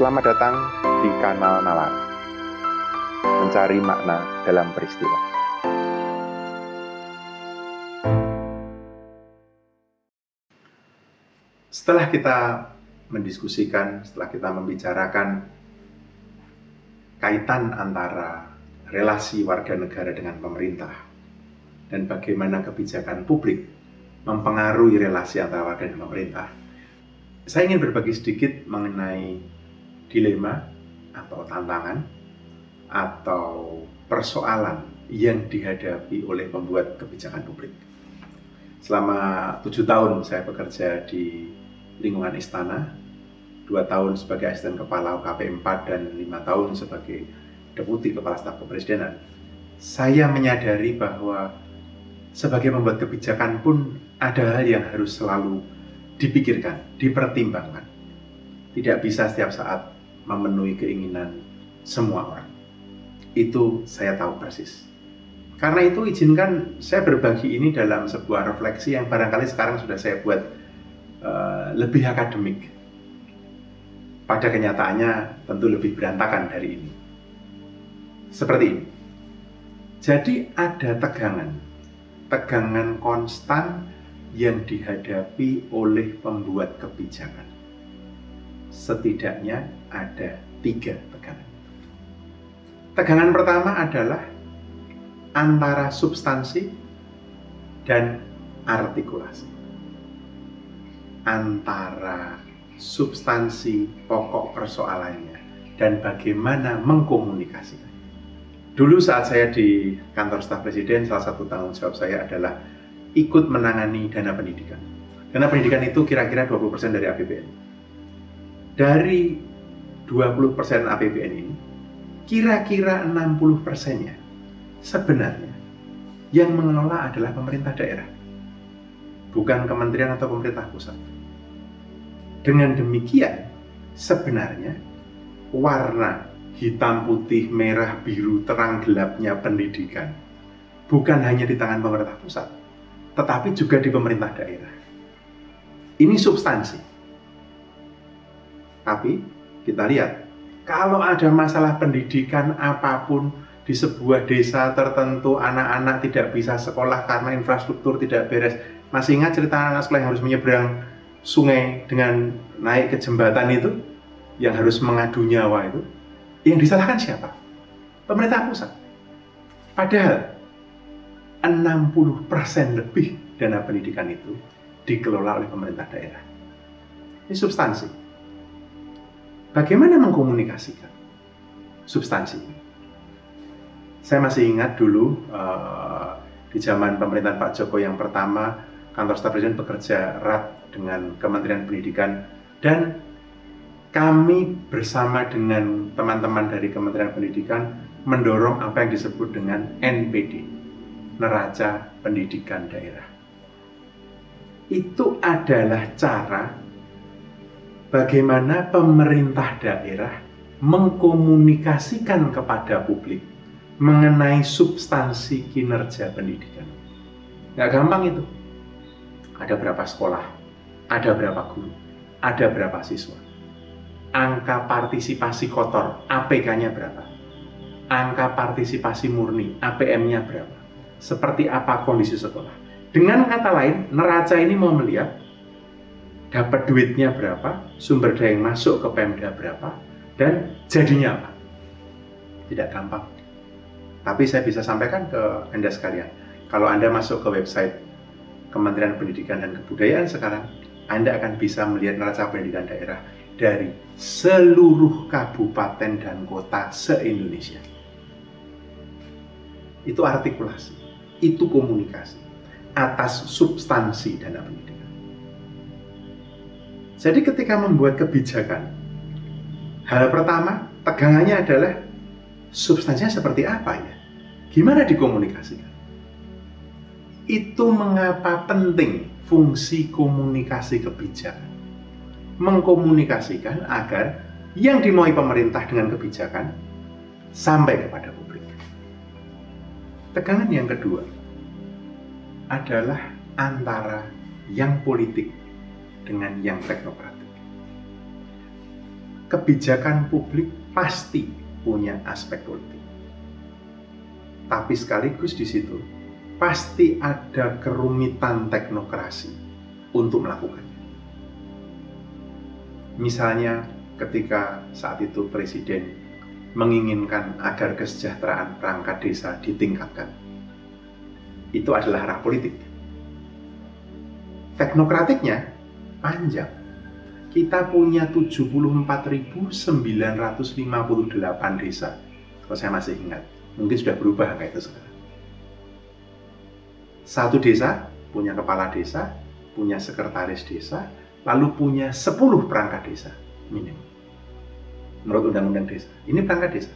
Selamat datang di kanal Nalar. Mencari makna dalam peristiwa. Setelah kita mendiskusikan, setelah kita membicarakan kaitan antara relasi warga negara dengan pemerintah dan bagaimana kebijakan publik mempengaruhi relasi antara warga dan pemerintah, saya ingin berbagi sedikit mengenai dilema atau tantangan atau persoalan yang dihadapi oleh pembuat kebijakan publik. Selama tujuh tahun saya bekerja di lingkungan istana, dua tahun sebagai asisten kepala UKP 4 dan lima tahun sebagai deputi kepala staf kepresidenan. Saya menyadari bahwa sebagai pembuat kebijakan pun ada hal yang harus selalu dipikirkan, dipertimbangkan. Tidak bisa setiap saat memenuhi keinginan semua orang. Itu saya tahu persis. Karena itu izinkan saya berbagi ini dalam sebuah refleksi yang barangkali sekarang sudah saya buat uh, lebih akademik. Pada kenyataannya tentu lebih berantakan dari ini. Seperti ini. Jadi ada tegangan. Tegangan konstan yang dihadapi oleh pembuat kebijakan setidaknya ada tiga tegangan. Tegangan pertama adalah antara substansi dan artikulasi. Antara substansi pokok persoalannya dan bagaimana mengkomunikasikan. Dulu saat saya di kantor staf presiden, salah satu tanggung jawab saya adalah ikut menangani dana pendidikan. Dana pendidikan itu kira-kira 20% dari APBN dari 20% APBN ini, kira-kira 60 persennya sebenarnya yang mengelola adalah pemerintah daerah, bukan kementerian atau pemerintah pusat. Dengan demikian, sebenarnya warna hitam, putih, merah, biru, terang, gelapnya pendidikan bukan hanya di tangan pemerintah pusat, tetapi juga di pemerintah daerah. Ini substansi. Tapi kita lihat, kalau ada masalah pendidikan apa pun di sebuah desa tertentu anak-anak tidak bisa sekolah karena infrastruktur tidak beres. Masih ingat cerita anak sekolah yang harus menyeberang sungai dengan naik ke jembatan itu yang harus mengadu nyawa itu? Yang disalahkan siapa? Pemerintah pusat. Padahal 60% lebih dana pendidikan itu dikelola oleh pemerintah daerah. Ini substansi. Bagaimana mengkomunikasikan substansi? Saya masih ingat dulu uh, di zaman pemerintahan Pak Joko yang pertama, kantor staf presiden bekerja erat dengan Kementerian Pendidikan dan kami bersama dengan teman-teman dari Kementerian Pendidikan mendorong apa yang disebut dengan NPD, Neraca Pendidikan Daerah. Itu adalah cara bagaimana pemerintah daerah mengkomunikasikan kepada publik mengenai substansi kinerja pendidikan. Nggak gampang itu. Ada berapa sekolah, ada berapa guru, ada berapa siswa. Angka partisipasi kotor, APK-nya berapa? Angka partisipasi murni, APM-nya berapa? Seperti apa kondisi sekolah? Dengan kata lain, neraca ini mau melihat dapat duitnya berapa, sumber daya yang masuk ke Pemda berapa, dan jadinya apa. Tidak gampang. Tapi saya bisa sampaikan ke Anda sekalian, kalau Anda masuk ke website Kementerian Pendidikan dan Kebudayaan sekarang, Anda akan bisa melihat neraca pendidikan daerah dari seluruh kabupaten dan kota se-Indonesia. Itu artikulasi, itu komunikasi atas substansi dana pendidikan. Jadi ketika membuat kebijakan, hal pertama tegangannya adalah substansinya seperti apa ya? Gimana dikomunikasikan? Itu mengapa penting fungsi komunikasi kebijakan. Mengkomunikasikan agar yang dimaui pemerintah dengan kebijakan sampai kepada publik. Tegangan yang kedua adalah antara yang politik dengan yang teknokratik. kebijakan publik pasti punya aspek politik. Tapi sekaligus di situ pasti ada kerumitan teknokrasi untuk melakukannya. Misalnya ketika saat itu presiden menginginkan agar kesejahteraan perangkat desa ditingkatkan. Itu adalah arah politik. Teknokratiknya panjang. Kita punya 74.958 desa. Kalau saya masih ingat, mungkin sudah berubah kayak itu sekarang. Satu desa punya kepala desa, punya sekretaris desa, lalu punya 10 perangkat desa minimum menurut Undang-Undang Desa. Ini perangkat desa.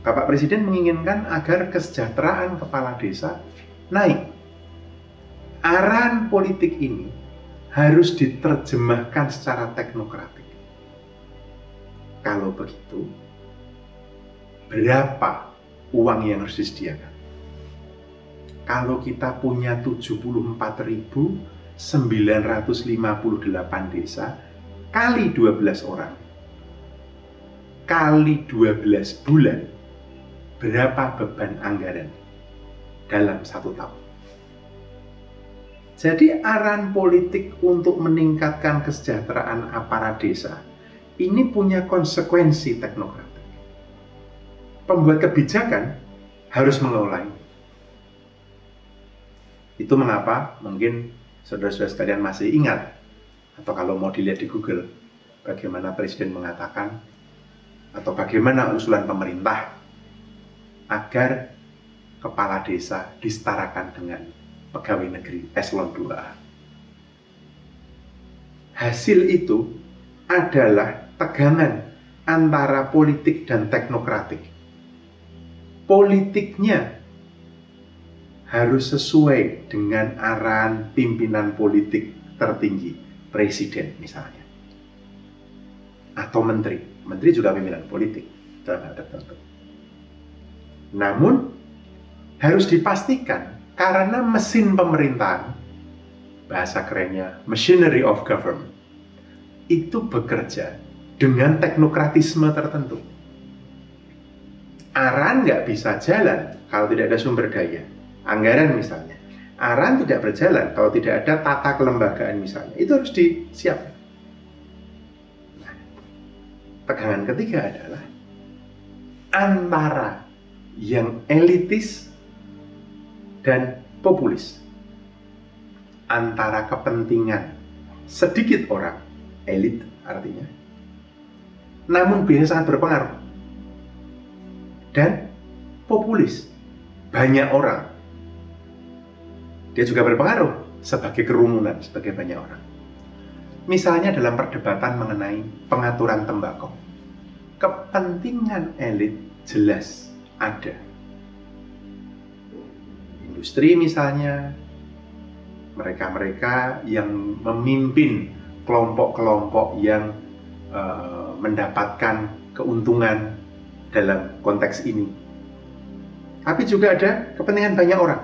Bapak Presiden menginginkan agar kesejahteraan kepala desa naik. Arahan politik ini harus diterjemahkan secara teknokratik. Kalau begitu, berapa uang yang harus disediakan? Kalau kita punya 74.958 desa kali 12 orang, kali 12 bulan berapa beban anggaran dalam satu tahun. Jadi arahan politik untuk meningkatkan kesejahteraan aparat desa ini punya konsekuensi teknokratik. Pembuat kebijakan harus mengelola. Itu mengapa mungkin saudara-saudara sekalian masih ingat atau kalau mau dilihat di Google bagaimana presiden mengatakan atau bagaimana usulan pemerintah agar kepala desa disetarakan dengan pegawai negeri eselon 2A. Hasil itu adalah tegangan antara politik dan teknokratik. Politiknya harus sesuai dengan arahan pimpinan politik tertinggi, presiden misalnya, atau menteri menteri juga pimpinan politik dalam hal tertentu. Namun harus dipastikan karena mesin pemerintahan bahasa kerennya machinery of government itu bekerja dengan teknokratisme tertentu. Aran nggak bisa jalan kalau tidak ada sumber daya. Anggaran misalnya. Aran tidak berjalan kalau tidak ada tata kelembagaan misalnya. Itu harus disiapkan. Tegangan ketiga adalah antara yang elitis dan populis. Antara kepentingan sedikit orang, elit artinya, namun biasanya sangat berpengaruh. Dan populis, banyak orang. Dia juga berpengaruh sebagai kerumunan, sebagai banyak orang. Misalnya dalam perdebatan mengenai pengaturan tembakau. Kepentingan elit jelas ada. Industri misalnya, mereka-mereka yang memimpin kelompok-kelompok yang uh, mendapatkan keuntungan dalam konteks ini. Tapi juga ada kepentingan banyak orang.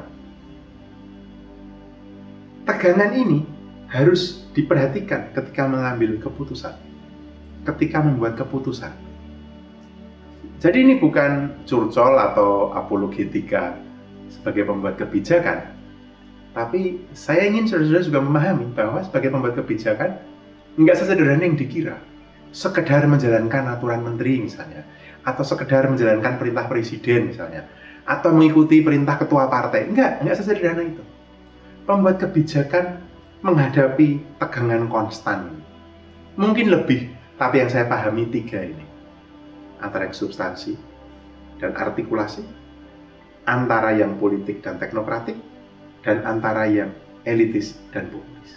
Tegangan ini harus diperhatikan ketika mengambil keputusan, ketika membuat keputusan. Jadi ini bukan curcol atau apologetika sebagai pembuat kebijakan, tapi saya ingin saudara-saudara juga memahami bahwa sebagai pembuat kebijakan nggak sesederhana yang dikira. Sekedar menjalankan aturan menteri misalnya, atau sekedar menjalankan perintah presiden misalnya, atau mengikuti perintah ketua partai. Enggak, enggak sesederhana itu. Pembuat kebijakan menghadapi tegangan konstan. Mungkin lebih, tapi yang saya pahami tiga ini. Antara yang substansi dan artikulasi, antara yang politik dan teknokratik, dan antara yang elitis dan populis.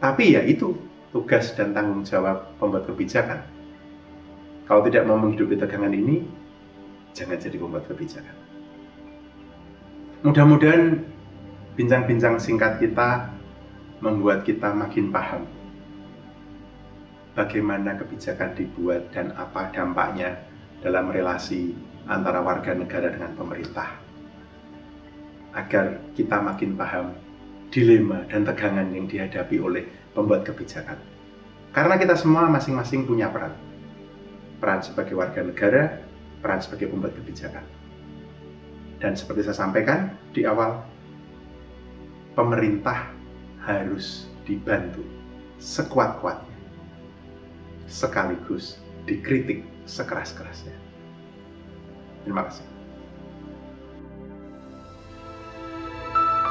Tapi ya itu tugas dan tanggung jawab pembuat kebijakan. Kalau tidak mau menghidupi tegangan ini, jangan jadi pembuat kebijakan. Mudah-mudahan bincang-bincang singkat kita membuat kita makin paham bagaimana kebijakan dibuat dan apa dampaknya dalam relasi antara warga negara dengan pemerintah. Agar kita makin paham dilema dan tegangan yang dihadapi oleh pembuat kebijakan. Karena kita semua masing-masing punya peran. Peran sebagai warga negara, peran sebagai pembuat kebijakan. Dan seperti saya sampaikan di awal, pemerintah harus dibantu sekuat-kuatnya. Sekaligus dikritik sekeras-kerasnya. Terima kasih.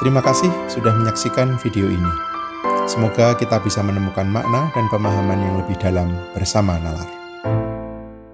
Terima kasih sudah menyaksikan video ini. Semoga kita bisa menemukan makna dan pemahaman yang lebih dalam bersama Nalar.